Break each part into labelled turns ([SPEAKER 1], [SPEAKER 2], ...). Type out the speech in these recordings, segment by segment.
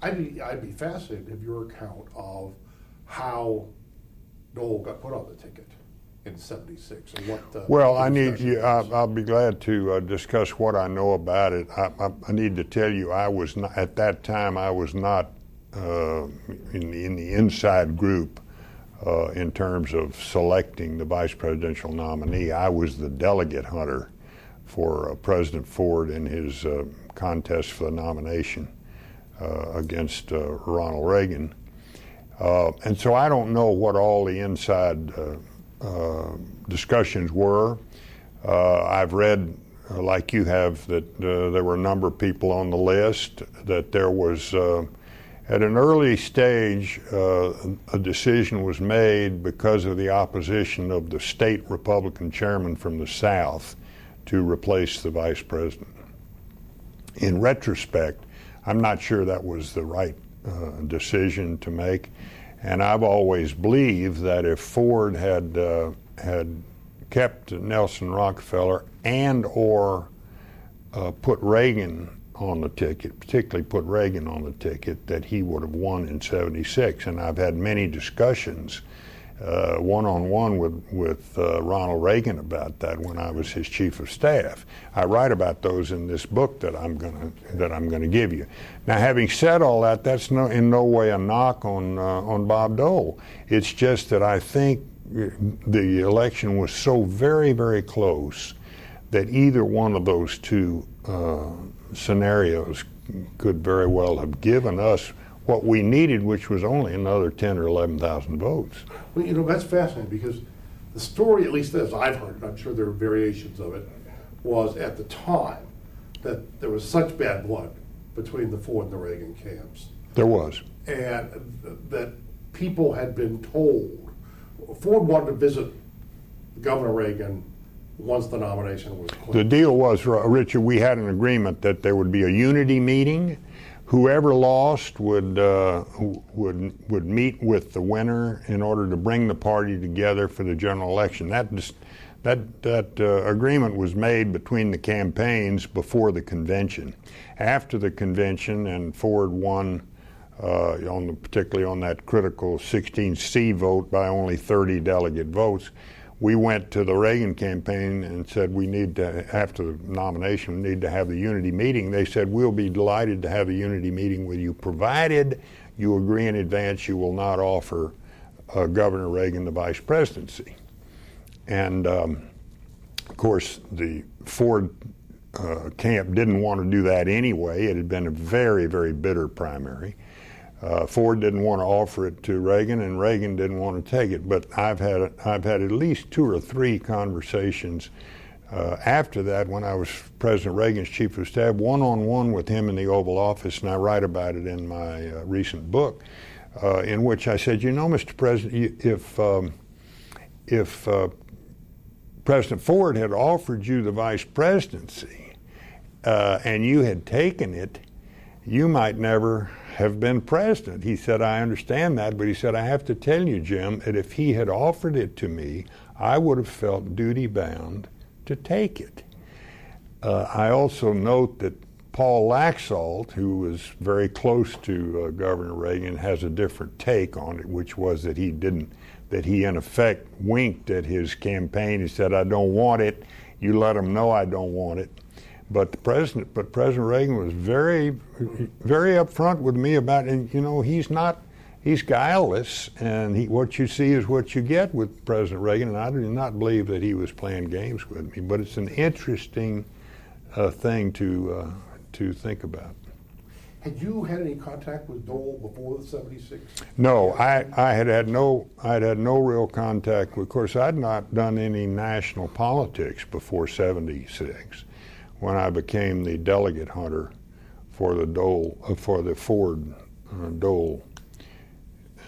[SPEAKER 1] I'd be, I'd be fascinated if your account of how Dole got put on the ticket in '76 and what. the,
[SPEAKER 2] Well, I need you, I, I'll be glad to uh, discuss what I know about it. I, I, I need to tell you, I was not, at that time. I was not uh, in, the, in the inside group uh, in terms of selecting the vice presidential nominee. I was the delegate hunter for uh, President Ford in his uh, contest for the nomination against uh, Ronald Reagan. Uh, and so I don't know what all the inside uh, uh, discussions were. Uh, I've read, uh, like you have, that uh, there were a number of people on the list, that there was, uh, at an early stage, uh, a decision was made because of the opposition of the state Republican chairman from the South to replace the vice president. In retrospect, I'm not sure that was the right uh, decision to make. And I've always believed that if Ford had uh, had kept Nelson Rockefeller and or uh, put Reagan on the ticket, particularly put Reagan on the ticket, that he would have won in '76. And I've had many discussions, one on one with with uh, Ronald Reagan about that when I was his chief of staff. I write about those in this book that I'm gonna that I'm gonna give you. Now, having said all that, that's no in no way a knock on uh, on Bob Dole. It's just that I think the election was so very very close that either one of those two uh, scenarios could very well have given us what we needed, which was only another 10 or 11,000 votes.
[SPEAKER 1] Well, you know, that's fascinating because the story, at least as I've heard, and I'm sure there are variations of it, was at the time that there was such bad blood between the Ford and the Reagan camps.
[SPEAKER 2] There was.
[SPEAKER 1] And that people had been told, Ford wanted to visit Governor Reagan once the nomination was
[SPEAKER 2] clear.
[SPEAKER 1] The
[SPEAKER 2] deal was, Richard, we had an agreement that there would be a unity meeting. Whoever lost would uh, would would meet with the winner in order to bring the party together for the general election. That that that uh, agreement was made between the campaigns before the convention. After the convention, and Ford won. Uh, on the, particularly on that critical 16C vote by only 30 delegate votes, we went to the Reagan campaign and said we need to, after the nomination, we need to have the unity meeting. They said we'll be delighted to have a unity meeting with you, provided you agree in advance you will not offer uh, Governor Reagan the vice presidency. And um, of course, the Ford uh, camp didn't want to do that anyway. It had been a very, very bitter primary. Uh, Ford didn't want to offer it to Reagan, and Reagan didn't want to take it. But I've had I've had at least two or three conversations uh, after that when I was President Reagan's chief of staff, one on one with him in the Oval Office, and I write about it in my uh, recent book, uh, in which I said, you know, Mr. President, if um, if uh, President Ford had offered you the vice presidency uh, and you had taken it, you might never have been president. He said, I understand that, but he said, I have to tell you, Jim, that if he had offered it to me, I would have felt duty bound to take it. Uh, I also note that Paul Laxalt, who was very close to uh, Governor Reagan, has a different take on it, which was that he didn't, that he in effect winked at his campaign. He said, "I don't want it. You let him know I don't want it." But the president, but President Reagan was very, very upfront with me about, and you know, he's not, he's guileless, and he, what you see is what you get with President Reagan. And I do not believe that he was playing games with me. But it's an interesting uh, thing to uh, to think about.
[SPEAKER 1] Had you had any contact with Dole before the '76?
[SPEAKER 2] No, I, I had had no I had had no real contact. Of course, I'd not done any national politics before '76, when I became the delegate hunter for the Dole uh, for the Ford uh, Dole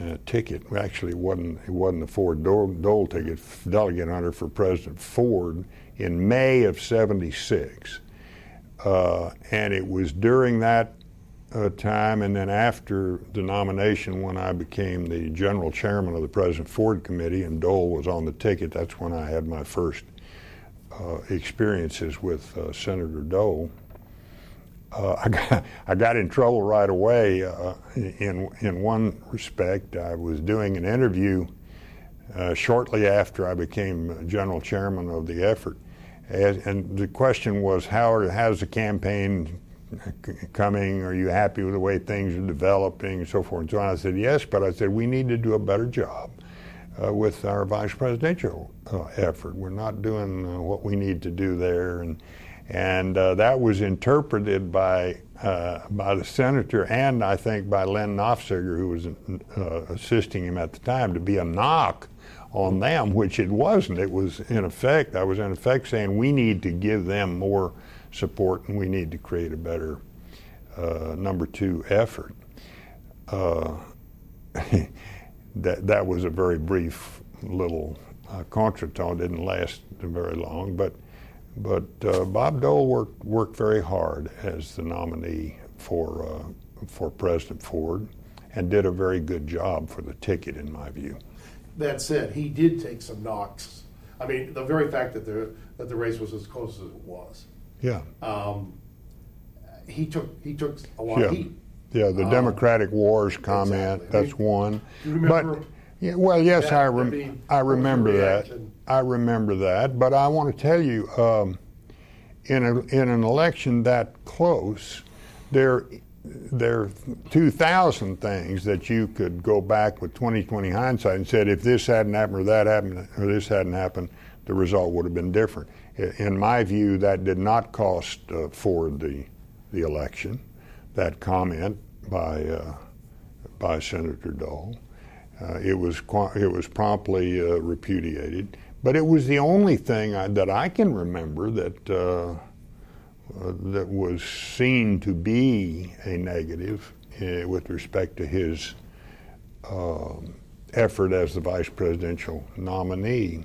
[SPEAKER 2] uh, ticket. Actually, it wasn't it wasn't the Ford Dole, Dole ticket. Delegate hunter for President Ford in May of '76, uh, and it was during that uh, time, and then after the nomination, when I became the general chairman of the President Ford Committee, and Dole was on the ticket, that's when I had my first experiences with uh, Senator Dole. uh, I, got, I got in trouble right away. Uh, in, in one respect, I was doing an interview uh, shortly after I became general chairman of the effort. And, and the question was, how are, how's the campaign coming? Are you happy with the way things are developing and so forth and so on? I said, yes, but I said, we need to do a better job uh, with our vice presidential uh, effort. We're not doing uh, what we need to do there. And, and uh, that was interpreted by, uh, by the senator and I think by Lyn Nofziger, who was uh, assisting him at the time, to be a knock on them, which it wasn't. It was, in effect, I was in effect saying we need to give them more support and we need to create a better number two effort. that that was a very brief little uh, contretemps. Didn't last very long, but but uh, Bob Dole worked worked very hard as the nominee for uh, for President Ford, and did a very good job for the ticket, in my view.
[SPEAKER 1] That said, he did take some knocks. I mean, the very fact that the that the race was as close as it was.
[SPEAKER 2] Yeah.
[SPEAKER 1] Um, he took he took a lot
[SPEAKER 2] yeah.
[SPEAKER 1] of heat.
[SPEAKER 2] Yeah, the
[SPEAKER 1] Um,
[SPEAKER 2] Democratic Wars comment.
[SPEAKER 1] Exactly.
[SPEAKER 2] That's one.
[SPEAKER 1] you remember
[SPEAKER 2] but yeah, well, yes,
[SPEAKER 1] that?
[SPEAKER 2] I
[SPEAKER 1] I
[SPEAKER 2] rem-
[SPEAKER 1] mean,
[SPEAKER 2] I
[SPEAKER 1] what was your
[SPEAKER 2] remember that. I remember that. But I want to tell you, um, in a, in an election that close, there there are 2,000 things that you could go back with 2020 hindsight and said if this hadn't happened or that happened or this hadn't happened, the result would have been different. In my view, that did not cost uh, Ford the the election. That comment by uh, by Senator Dole. Uh, it was it was promptly uh, repudiated, but it was the only thing I, that I can remember that uh, uh, that was seen to be a negative uh, with respect to his um effort as the vice presidential nominee.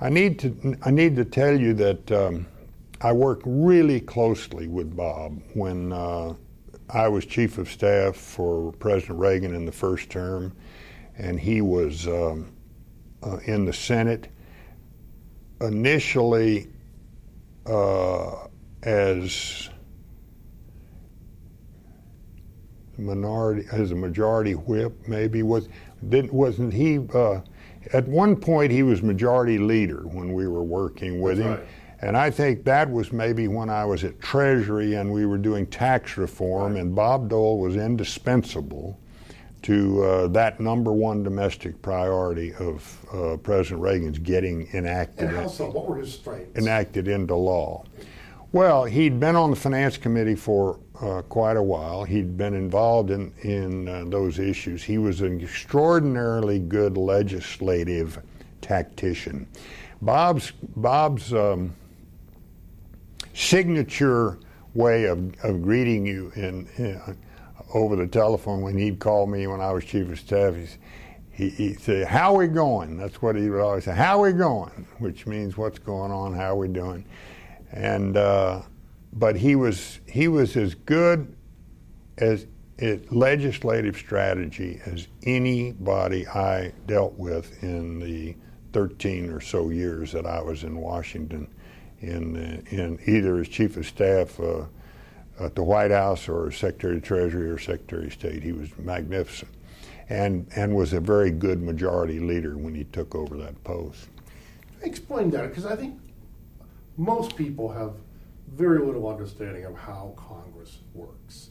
[SPEAKER 2] I need to I need to tell you that um, I worked really closely with Bob when I was chief of staff for President Reagan in the first term, and he was um, uh, in the Senate initially uh, as minority as a majority whip maybe was didn't wasn't he uh, at one point he was majority leader when we were working with
[SPEAKER 1] That's
[SPEAKER 2] him
[SPEAKER 1] right.
[SPEAKER 2] And I think that was maybe when I was at Treasury and we were doing tax reform, and Bob Dole was indispensable to uh, that number one domestic priority of uh, President Reagan's getting enacted
[SPEAKER 1] And? What were his strengths?
[SPEAKER 2] enacted into law. Well, he'd been on the finance committee for uh, quite a while. He'd been involved in in uh, those issues. He was an extraordinarily good legislative tactician. Bob's Bob's um, signature way of, of greeting you in, in over the telephone when he'd call me when I was chief of staff. He, he'd say, "How we going?" That's what he would always say. "How we going?" Which means what's going on, how are we doing, and uh, but he was he was as good as at legislative strategy as anybody I dealt with in the 13 or so years that I was in Washington, in uh, in either as chief of staff uh, at the White House or Secretary of Treasury or Secretary of State. He was magnificent, and and was a very good majority leader when he took over that post.
[SPEAKER 1] Explain that, because I think most people have very little understanding of how Congress works.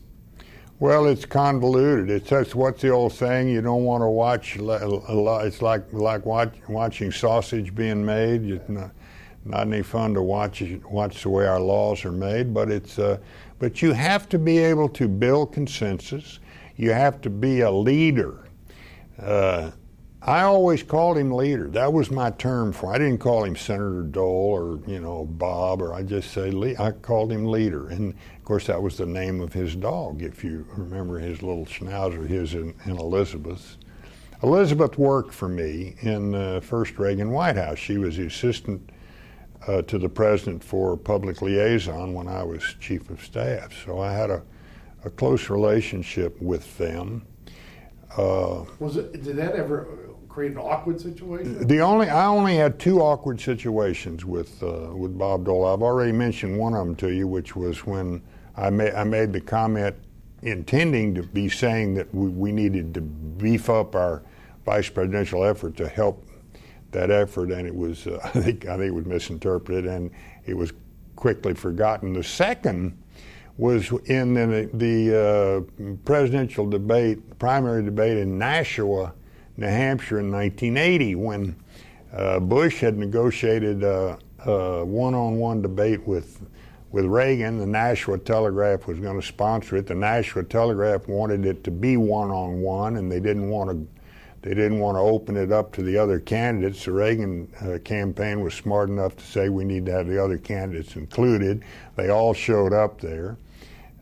[SPEAKER 2] Well, it's convoluted. It's that's what's the old saying? You don't want to watch. le- a lot- It's like like watch, watching sausage being made. It's not, not any fun to watch watch the way our laws are made. But it's uh, but you have to be able to build consensus. You have to be a leader. Uh, I always called him leader. That was my term for. I didn't call him Senator Dole or you know Bob or I just say le- I called him leader. And of course that was the name of his dog. If you remember his little schnauzer, his and, and Elizabeth's. Elizabeth worked for me in the first Reagan White House. She was the assistant uh, to the president for public liaison when I was chief of staff. So I had a, a close relationship with them. Uh,
[SPEAKER 1] Was it? Did that ever create an awkward situation?
[SPEAKER 2] The only I only had two awkward situations with uh, with Bob Dole. I've already mentioned one of them to you, which was when I, ma- I made the comment intending to be saying that we, we needed to beef up our vice presidential effort to help that effort, and it was uh, I think I think it was misinterpreted, and it was quickly forgotten. The second was in the, the uh, presidential debate, primary debate in Nashua, New Hampshire in 1980, when uh, Bush had negotiated a, a one-on-one debate with with Reagan. The Nashua Telegraph was going to sponsor it. The Nashua Telegraph wanted it to be one-on-one, and they didn't want to they didn't want to open it up to the other candidates. The Reagan uh, campaign was smart enough to say we need to have the other candidates included. They all showed up there.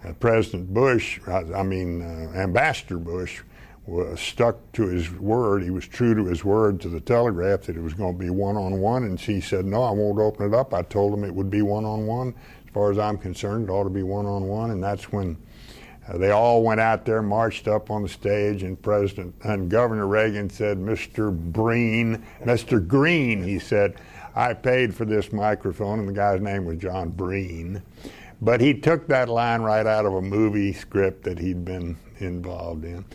[SPEAKER 2] Uh, President Bush, I, I mean, uh, Ambassador Bush, was stuck to his word. He was true to his word to the Telegraph that it was going to be one on one. And she said, No, I won't open it up. I told him it would be one on one. As far as I'm concerned, it ought to be one on one. And that's when uh, they all went out there, marched up on the stage, and President and Governor Reagan said, "Mr. Breen, Mr. Green," he said, "I paid for this microphone," and the guy's name was John Breen. But he took that line right out of a movie script that he'd been involved in.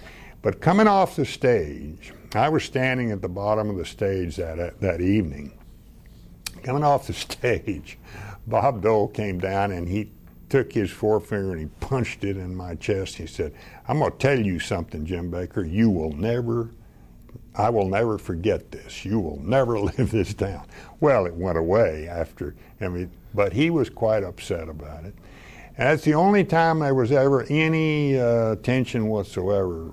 [SPEAKER 2] But coming off the stage, I was standing at the bottom of the stage that that evening. Coming off the stage, Bob Dole came down and he took his forefinger and he punched it in my chest. He said, I'm going to tell you something, Jim Baker. You will never, I will never forget this. You will never live this down. Well, it went away after, I mean, but he was quite upset about it. And that's the only time there was ever any uh, tension whatsoever,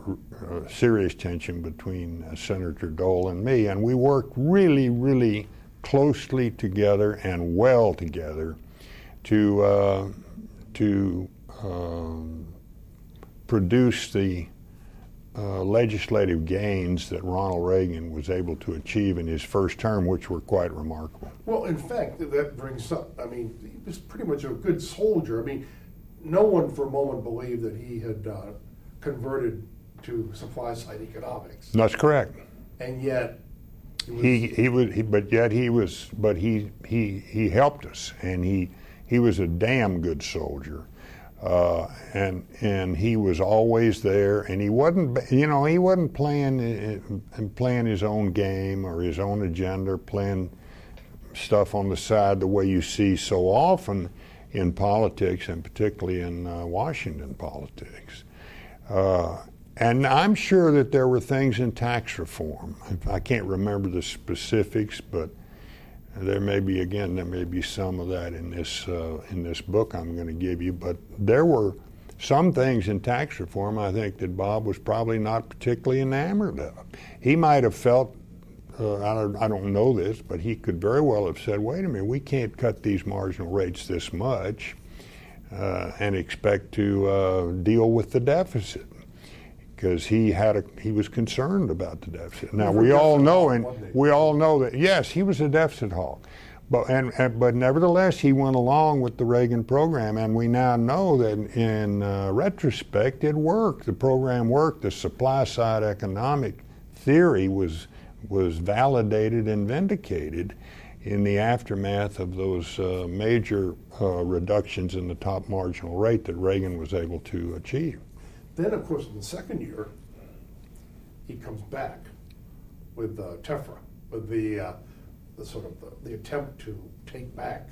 [SPEAKER 2] uh, serious tension between uh, Senator Dole and me. And we worked really, really closely together and well together to uh, to um, produce the uh, legislative gains that Ronald Reagan was able to achieve in his first term, which were quite remarkable.
[SPEAKER 1] Well, in fact, that brings up, I mean, he was pretty much a good soldier. I mean, no one for a moment believed that he had uh, converted to supply side economics.
[SPEAKER 2] That's correct.
[SPEAKER 1] And yet,
[SPEAKER 2] he he was, he, but yet he was, but he he he helped us, and he he was a damn good soldier. Uh, and and he was always there, and he wasn't, you know, he wasn't playing uh, playing his own game or his own agenda, playing stuff on the side the way you see so often in politics, and particularly in uh, Washington politics. Uh, and I'm sure that there were things in tax reform. I can't remember the specifics, but there may be again there may be some of that in this uh, in this book I'm going to give you, but there were some things in tax reform I think that Bob was probably not particularly enamored of. He might have felt uh, I, don't, I don't know this, but he could very well have said, "Wait a minute, we can't cut these marginal rates this much." Uh, and expect to uh, deal with the deficit because he had a he was concerned about the deficit. Now we all know and we all know that yes, he was a deficit hawk. But and, and, but nevertheless, he went along with the Reagan program, and we now know that in uh, retrospect, it worked. The program worked. The supply side economic theory was was validated and vindicated in the aftermath of those uh, major uh, reductions in the top marginal rate that Reagan was able to achieve.
[SPEAKER 1] Then, of course, in the second year, he comes back with uh, TEFRA, with the, uh, the sort of the, the, attempt to take back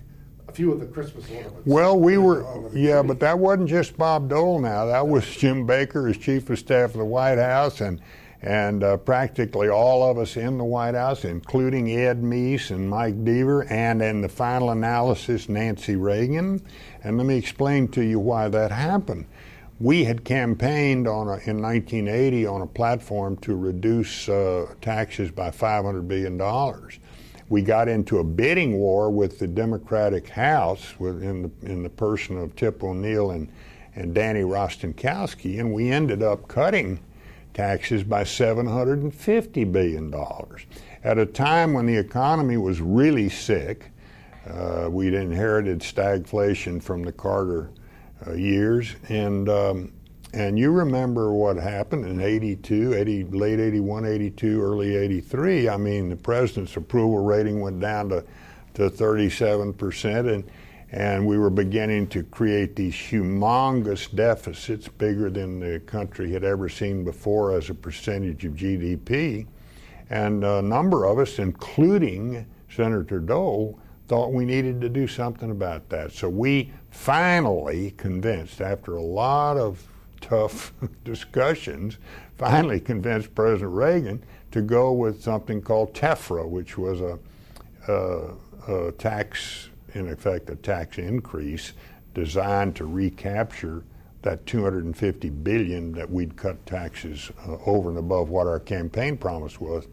[SPEAKER 1] a few of the Christmas ornaments.
[SPEAKER 2] Well, we were, yeah, but that wasn't just Bob Dole now. That was Jim Baker as chief of staff of the White House and and uh, practically all of us in the White House, including Ed Meese and Mike Deaver, and in the final analysis, Nancy Reagan. And let me explain to you why that happened we had campaigned on a, in 1980 on a platform to reduce uh, taxes by 500 billion dollars. We got into a bidding war with the Democratic House, in the in the person of Tip O'Neill and and Danny Rostenkowski, and we ended up cutting taxes by 750 billion dollars at a time when the economy was really sick. Uh, we'd inherited stagflation from the Carter years. And um, and you remember what happened in 82, 80, late 81, 82, early 83. I mean, the president's approval rating went down to, to 37%. And, and we were beginning to create these humongous deficits, bigger than the country had ever seen before as a percentage of GDP. And a number of us, including Senator Dole, thought we needed to do something about that. So we finally convinced, after a lot of tough discussions, finally convinced President Reagan to go with something called TEFRA, which was a, a, a tax in effect, a tax increase designed to recapture that 250 billion that we'd cut taxes uh, over and above what our campaign promise was.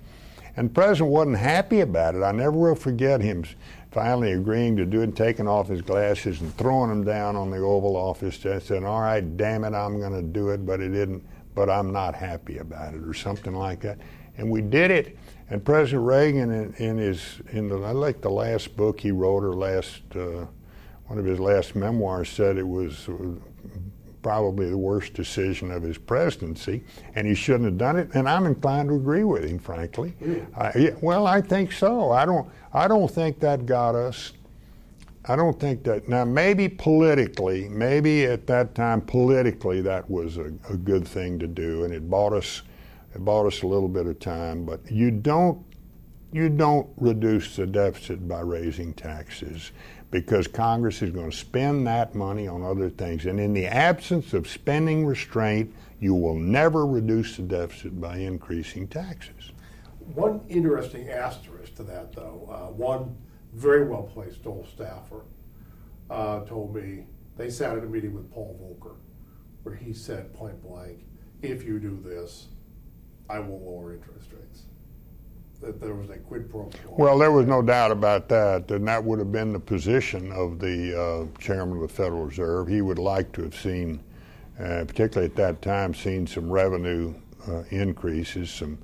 [SPEAKER 2] And the president wasn't happy about it. I never will forget him finally agreeing to do it, taking off his glasses and throwing them down on the Oval Office desk, saying, "All right, damn it, I'm going to do it," but it didn't. But I'm not happy about it, or something like that. And we did it. And President Reagan, in, in his, in the, I like the last book he wrote, or last, uh, one of his last memoirs, said it was uh, probably the worst decision of his presidency, and he shouldn't have done it. And I'm inclined to agree with him, frankly. I, yeah, well, I think so. I don't. I don't think that got us. I don't think that. Now, maybe politically, maybe at that time politically, that was a, a good thing to do, and it bought us it bought us a little bit of time, but you don't you don't reduce the deficit by raising taxes because Congress is going to spend that money on other things. And in the absence of spending restraint, you will never reduce the deficit by increasing taxes.
[SPEAKER 1] One interesting asterisk to that, though, uh, one very well placed old staffer uh, told me they sat at a meeting with Paul Volcker where he said point blank, if you do this, I will lower interest rates. That there was a quid pro quo.
[SPEAKER 2] Well, there was no doubt about that, and that would have been the position of the uh, chairman of the Federal Reserve. He would like to have seen, uh, particularly at that time, seen some revenue uh, increases. Some,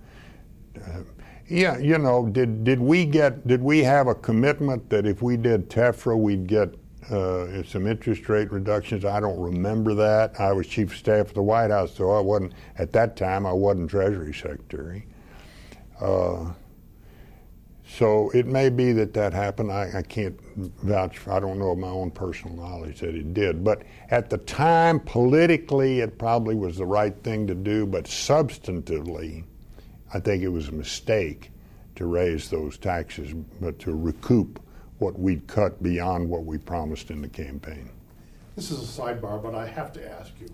[SPEAKER 2] uh, yeah, you know, did did we get did we have a commitment that if we did TEFRA, we'd get uh, some interest rate reductions. I don't remember that. I was chief of staff of the White House, so I wasn't at that time. I wasn't Treasury Secretary. Uh, so it may be that that happened. I, I, can't vouch. For, I don't know of my own personal knowledge that it did. But at the time, politically, it probably was the right thing to do. But substantively, I think it was a mistake to raise those taxes, but to recoup what we'd cut beyond what we promised in the campaign.
[SPEAKER 1] This is a sidebar, but I have to ask you,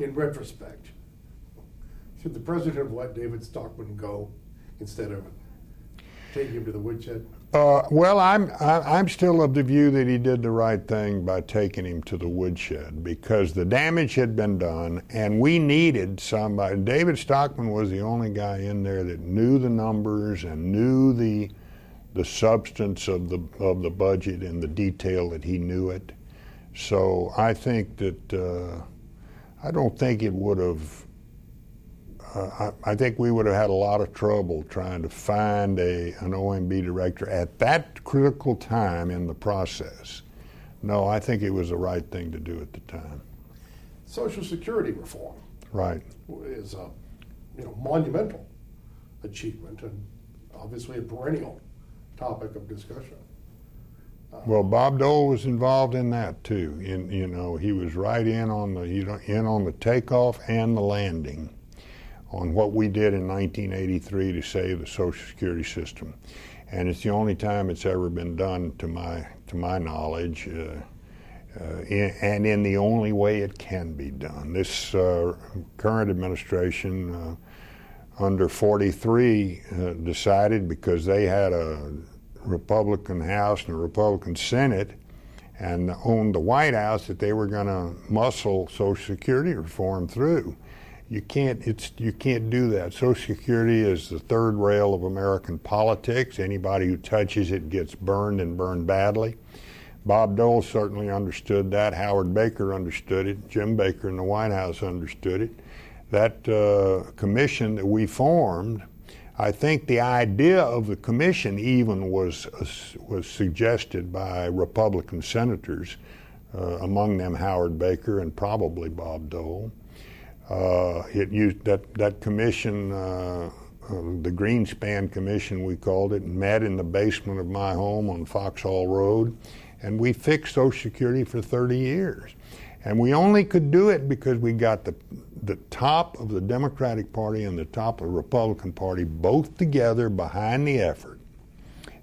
[SPEAKER 1] in retrospect, should the president have let David Stockman go instead of taking him to the woodshed?
[SPEAKER 2] Uh, well, I'm I, am still of the view that he did the right thing by taking him to the woodshed because the damage had been done, and we needed somebody. David Stockman was the only guy in there that knew the numbers and knew the the substance of the of the budget and the detail that he knew it. So I think that uh, I don't think it would have. Uh, I, I, think we would have had a lot of trouble trying to find a an OMB director at that critical time in the process. No, I think it was the right thing to do at the time.
[SPEAKER 1] Social Security reform,
[SPEAKER 2] right,
[SPEAKER 1] is a you know monumental achievement and obviously a perennial topic of discussion.
[SPEAKER 2] Uh, well, Bob Dole was involved in that too. In you know, he was right in on the you know, in on the takeoff and the landing on what we did in 1983 to save the Social Security system, and it's the only time it's ever been done to my to my knowledge. Uh, uh, in, and in the only way it can be done. This uh, current administration uh, under 43 uh, decided because they had a Republican House and a Republican Senate and owned the White House that they were going to muscle Social Security reform through. You can't. It's you can't do that. Social Security is the third rail of American politics. Anybody who touches it gets burned and burned badly. Bob Dole certainly understood that. Howard Baker understood it. Jim Baker in the White House understood it that uh, commission that we formed, I think the idea of the commission even was was suggested by Republican senators, uh, among them Howard Baker and probably Bob Dole. Uh, it used that that commission, uh, uh, the Greenspan Commission, we called it, met in the basement of my home on Foxhall Road and we fixed Social Security for 30 years. And we only could do it because we got the, the top of the Democratic Party and the top of the Republican Party both together behind the effort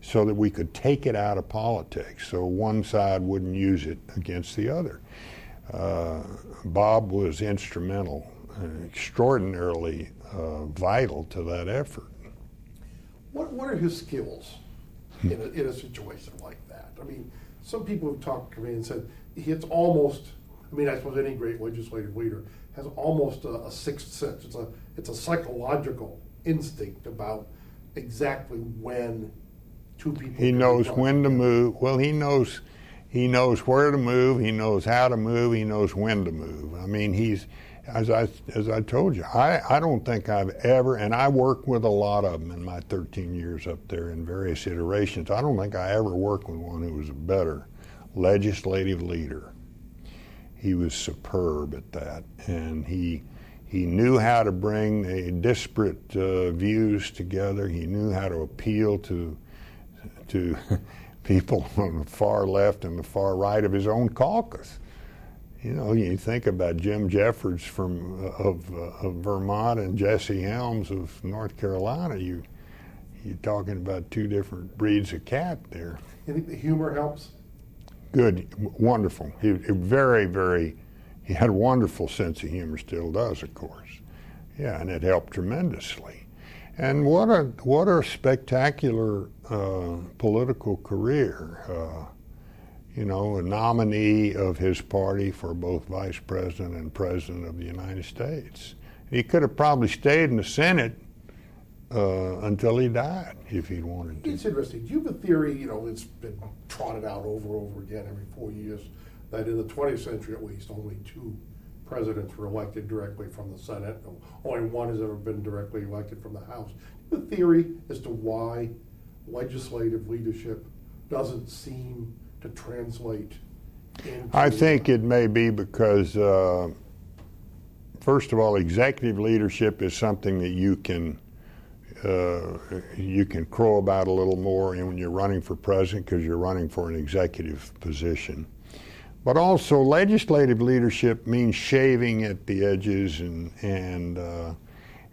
[SPEAKER 2] so that we could take it out of politics so one side wouldn't use it against the other. Uh, Bob was instrumental, extraordinarily uh, vital to that effort.
[SPEAKER 1] What, what are his skills in a, in a situation like that? I mean, some people have talked to me and said it's almost, I mean, I suppose any great legislative leader has almost a, a sixth sense. It's a, it's a psychological instinct about exactly when two people.
[SPEAKER 2] He knows when to move. Well, he knows he knows where to move. He knows how to move. He knows when to move. I mean, he's as I as I told you. I I don't think I've ever, and I worked with a lot of them in my 13 years up there in various iterations. I don't think I ever worked with one who was a better legislative leader. He was superb at that, and he he knew how to bring a disparate uh, views together. He knew how to appeal to to people on the far left and the far right of his own caucus. You know, you think about Jim Jeffords from uh, of, uh, of Vermont and Jesse Helms of North Carolina. You you're talking about two different breeds of cat there.
[SPEAKER 1] You think the humor helps?
[SPEAKER 2] Good, wonderful. He, he very, very. He had a wonderful sense of humor. Still does, of course. Yeah, and it helped tremendously. And what a what a spectacular uh, political career. Uh, you know, a nominee of his party for both vice president and president of the United States. He could have probably stayed in the Senate uh, until he died if he'd wanted to.
[SPEAKER 1] It's interesting. Do you have a theory, you know, it's been trotted out over and over again every four years, that in the 20th century at least, only two presidents were elected directly from the Senate. Only one has ever been directly elected from the House. The theory as to why legislative leadership doesn't seem to translate.
[SPEAKER 2] I think it may be because, uh, first of all, executive leadership is something that you can. Uh, you can crow about a little more when you're running for president because you're running for an executive position. But also, legislative leadership means shaving at the edges and and uh,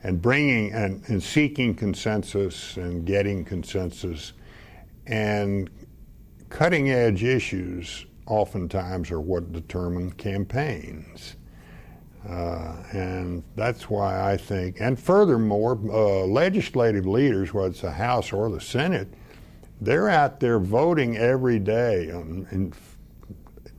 [SPEAKER 2] and bringing and, and seeking consensus and getting consensus and cutting edge issues oftentimes are what determine campaigns. Uh, and that's why I think, and furthermore, uh, legislative leaders, whether it's the House or the Senate, they're out there voting every day, on,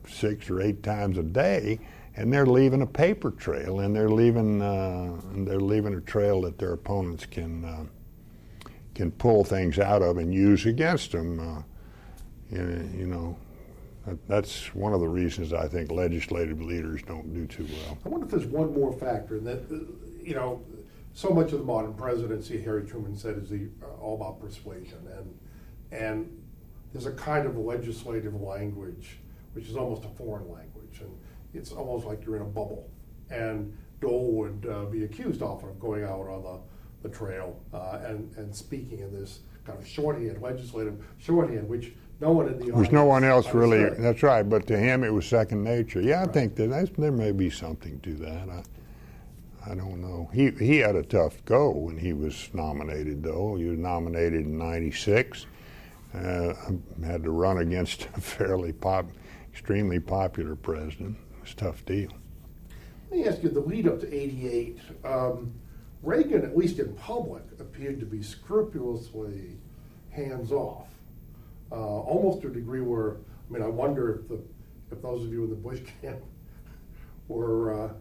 [SPEAKER 2] six or eight times a day, and they're leaving a paper trail, and they're leaving uh, they're leaving a trail that their opponents can uh, can pull things out of and use against them. You know, that's one of the reasons I think legislative leaders don't do too well.
[SPEAKER 1] I wonder if there's one more factor and that, uh, you know, so much of the modern presidency, Harry Truman said, is the, uh, all about persuasion, and and there's a kind of legislative language which is almost a foreign language, and it's almost like you're in a bubble. And Dole would uh, be accused often of going out on the, the trail uh, and and speaking in this kind of shorthand, legislative shorthand, which no one in the
[SPEAKER 2] There's no one else really. That's right. But to him, it was second nature. Yeah, I right. think that there may be something to that. I, I don't know. He he had a tough go when he was nominated, though. He was nominated in '96. Uh, had to run against a fairly pop, extremely popular president. It was a tough deal.
[SPEAKER 1] Let me ask you: the lead up to '88, um, Reagan, at least in public, appeared to be scrupulously hands off uh, almost to a degree where, I mean, I wonder if the, if those of you in the Bush camp were, uh,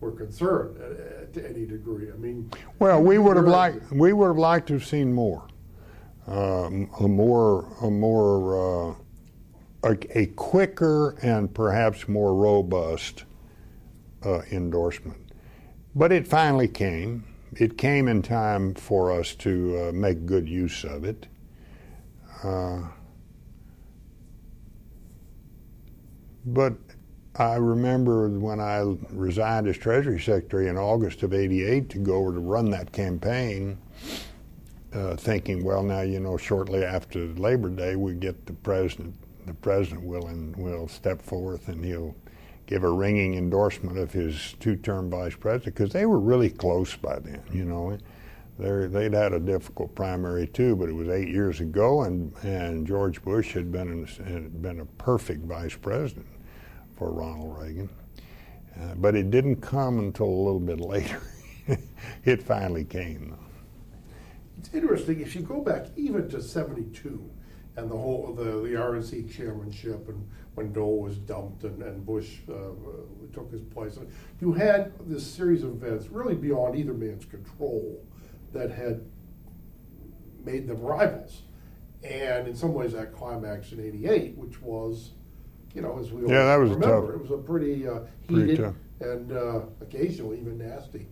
[SPEAKER 1] were concerned uh, to any degree. I mean,
[SPEAKER 2] well, we would have liked we would have liked to have seen more, um, a more a more uh, a, a, quicker and perhaps more robust uh, endorsement. But it finally came. It came in time for us to uh, make good use of it. Uh, But I remember when I resigned as Treasury Secretary in August of '88 to go over to run that campaign, uh, thinking, well, now you know, shortly after Labor Day we get the president, the president will and will step forth and he'll give a ringing endorsement of his two-term vice president because they were really close by then. You know, they they'd had a difficult primary too, but it was eight years ago, and and George Bush had been in, had been a perfect vice president for Ronald Reagan, uh, but it didn't come until a little bit later. it finally came.
[SPEAKER 1] It's interesting if you go back even to '72 and the whole the the RNC chairmanship and when Dole was dumped and, and Bush uh, took his place. You had this series of events really beyond either man's control that had made them rivals. And in some ways, that climax in '88, which was, you know, as we all
[SPEAKER 2] yeah, that was
[SPEAKER 1] remember,
[SPEAKER 2] tough.
[SPEAKER 1] it was a pretty uh, heated
[SPEAKER 2] tough.
[SPEAKER 1] and uh, occasionally even nasty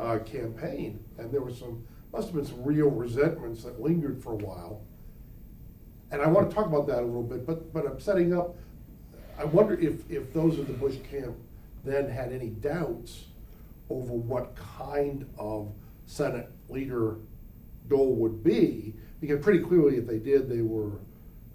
[SPEAKER 1] uh, campaign. And there was some, must have been some real resentments that lingered for a while. And I want to talk about that a little bit, but but I'm setting up. I wonder if if those in the Bush camp then had any doubts over what kind of Senate leader Dole would be, because pretty clearly, if they did, they were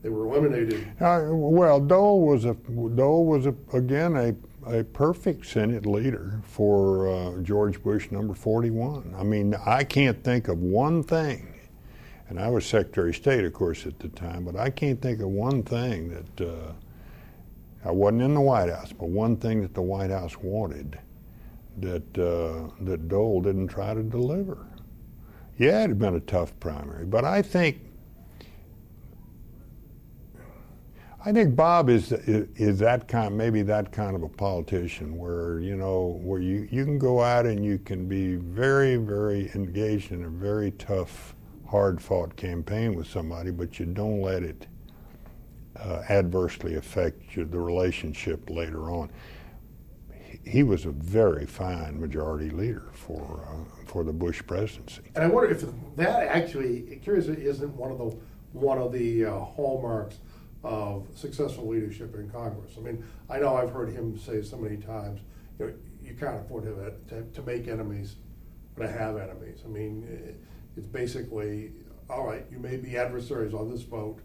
[SPEAKER 1] they were eliminated.
[SPEAKER 2] Uh, well, Dole was a Dole was a, again a a perfect Senate leader for uh, George Bush number 41. I mean, I can't think of one thing, and I was Secretary of State, of course, at the time, but I can't think of one thing that uh, I wasn't in the White House, but one thing that the White House wanted that uh, that Dole didn't try to deliver. Yeah, it had been a tough primary, but I think I think Bob is, is that kind, maybe that kind of a politician where you know where you you can go out and you can be very very engaged in a very tough, hard fought campaign with somebody, but you don't let it uh, adversely affect your, the relationship later on. He, was a very fine majority leader for uh, for the Bush presidency.
[SPEAKER 1] And I wonder if that actually, curiously, isn't one of the one of the uh, hallmarks of successful leadership in Congress. I mean, I know I've heard him say so many times, you know, you can't afford to, to, to make enemies, but to have enemies. I mean, it's basically, all right, you may be adversaries on this vote,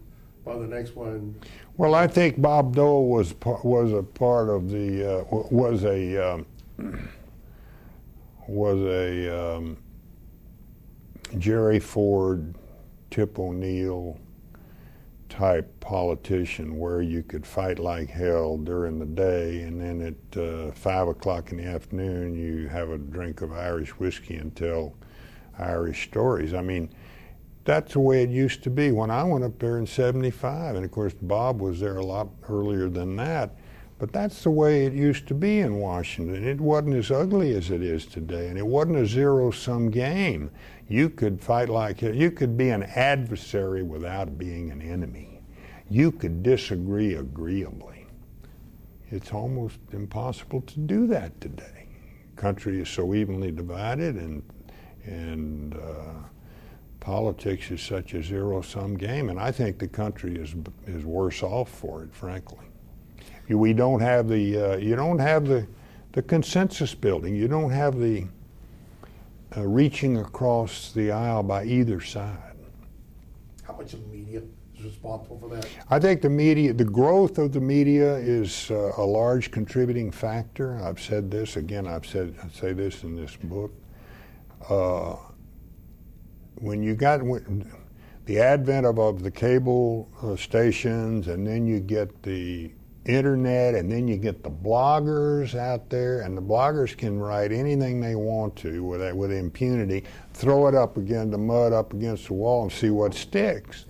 [SPEAKER 1] but the next one.
[SPEAKER 2] Well, I think Bob Dole was was a part of the uh, was a um, was a um, Jerry Ford, Tip O'Neill type politician where you could fight like hell during the day and then at uh, five o'clock in the afternoon you have a drink of Irish whiskey tell Irish stories. I mean, that's the way it used to be when I went up there in 75. And of course, Bob was there a lot earlier than that. But that's the way it used to be in Washington. It wasn't as ugly as it is today, and it wasn't a zero sum game. You could fight like you could be an adversary without being an enemy. You could disagree agreeably. It's almost impossible to do that today. The country is so evenly divided, and and uh, politics is such a zero sum game, and I think the country is is worse off for it, frankly we don't have the uh, you don't have the the consensus building. You don't have the uh, reaching across the aisle by either side.
[SPEAKER 1] How much of the media is responsible for that?
[SPEAKER 2] I think the media, the growth of the media, is uh, a large contributing factor. I've said this again. I've said I say this in this book. Uh, when you got when, the advent of, of the cable uh, stations, and then you get the internet and then you get the bloggers out there and the bloggers can write anything they want to with, with impunity throw it up against the mud up against the wall and see what sticks.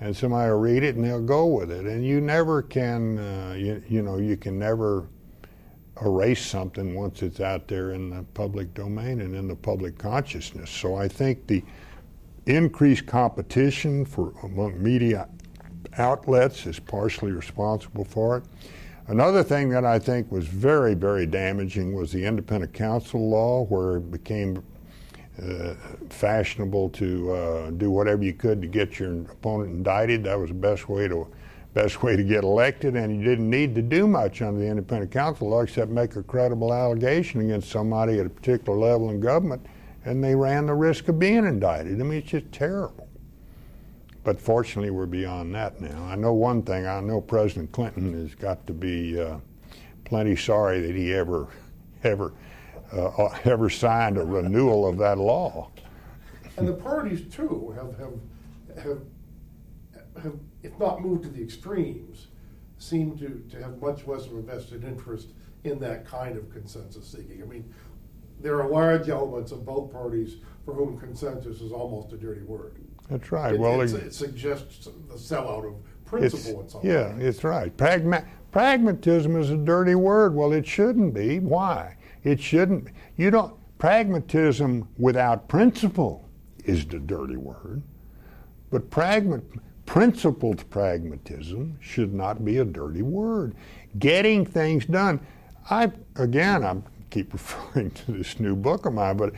[SPEAKER 2] And somebody will read it and they'll go with it. And you never can uh, you, you know you can never erase something once it's out there in the public domain and in the public consciousness so i think the increased competition for among media outlets is partially responsible for it. Another thing that I think was very, very damaging was the independent counsel law, where it became uh, fashionable to uh, do whatever you could to get your opponent indicted. That was the best way to best way to get elected, and you didn't need to do much under the independent counsel law except make a credible allegation against somebody at a particular level in government, and they ran the risk of being indicted. I mean, it's just terrible. but fortunately, we're beyond that now. I know one thing. I know President Clinton has got to be uh, plenty sorry that he ever, ever, uh, ever signed a renewal of that law.
[SPEAKER 1] And the parties too have have have have, if not moved to the extremes, seem to, to have much less of a vested interest in that kind of consensus seeking. I mean, there are large elements of both parties for whom consensus is almost a dirty word.
[SPEAKER 2] That's right.
[SPEAKER 1] It,
[SPEAKER 2] well,
[SPEAKER 1] it, it suggests the sellout of principle in some
[SPEAKER 2] Yeah,
[SPEAKER 1] way.
[SPEAKER 2] it's right. Pragma- pragmatism is a dirty word. Well, it shouldn't be. Why? It shouldn't. You don't. Pragmatism without principle is the dirty word. But pragma- principled pragmatism should not be a dirty word. Getting things done. I again, I keep referring to this new book of mine, but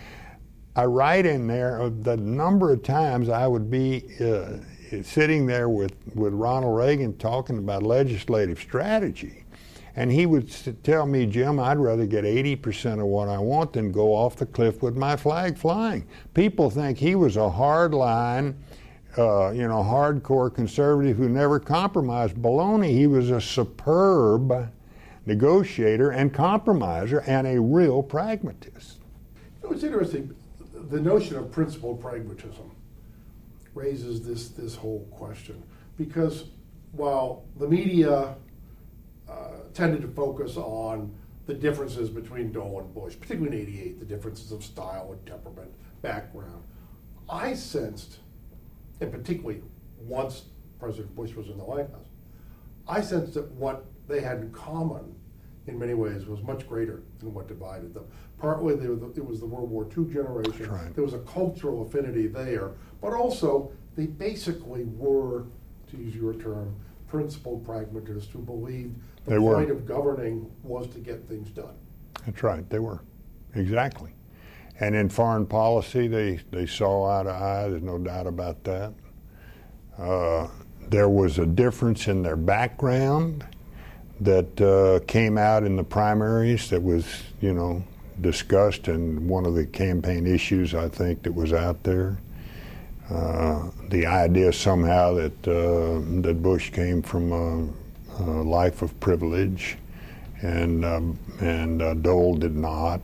[SPEAKER 2] I write in there the number of times I would be uh, sitting there with, with Ronald Reagan talking about legislative strategy. And he would tell me, Jim, I'd rather get 80% of what I want than go off the cliff with my flag flying. People think he was a hard line, uh, you know, hardcore conservative who never compromised. Baloney, he was a superb negotiator and compromiser and a real pragmatist.
[SPEAKER 1] You know, it's interesting the notion of principled pragmatism raises this this whole question because while the media uh, tended to focus on the differences between Dole and Bush, particularly in '88, the differences of style and temperament, background, I sensed, and particularly once President Bush was in the White House, I sensed that what they had in common in many ways was much greater than what divided them. Partly the, it was the World War II generation.
[SPEAKER 2] Right.
[SPEAKER 1] There was a cultural affinity there, but also they basically were, to use your term, principled pragmatists who believed the
[SPEAKER 2] they
[SPEAKER 1] point
[SPEAKER 2] were.
[SPEAKER 1] of governing was to get things done.
[SPEAKER 2] That's right, they were. Exactly. And in foreign policy, they, they saw eye to eye, there's no doubt about that. Uh, there was a difference in their background that uh, came out in the primaries that was, you know, discussed and one of the campaign issues I think that was out there. Uh, the idea somehow that uh, that Bush came from a, a, life of privilege, and um, and uh, Dole did not.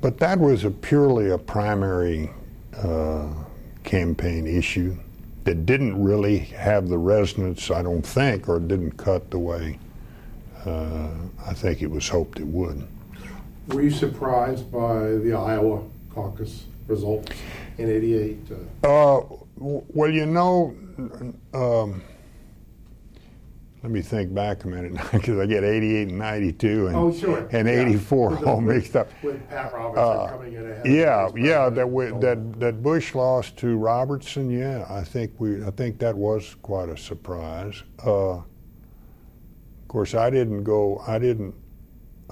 [SPEAKER 2] But that was a purely a primary uh, campaign issue that didn't really have the resonance, I don't think, or didn't cut the way uh, I think it was hoped it would.
[SPEAKER 1] Were you surprised by the Iowa caucus results in '88?
[SPEAKER 2] Uh, uh well, you know, um, let me think back a minute because I get 88 and 92 and,
[SPEAKER 1] oh, sure.
[SPEAKER 2] and
[SPEAKER 1] yeah.
[SPEAKER 2] 84
[SPEAKER 1] with,
[SPEAKER 2] all mixed up.
[SPEAKER 1] With Pat Robertson uh, coming in ahead.
[SPEAKER 2] Yeah, yeah, that, we, that that Bush lost to Robertson. Yeah, I think we, I think that was quite a surprise. Uh, of course, I didn't go. I didn't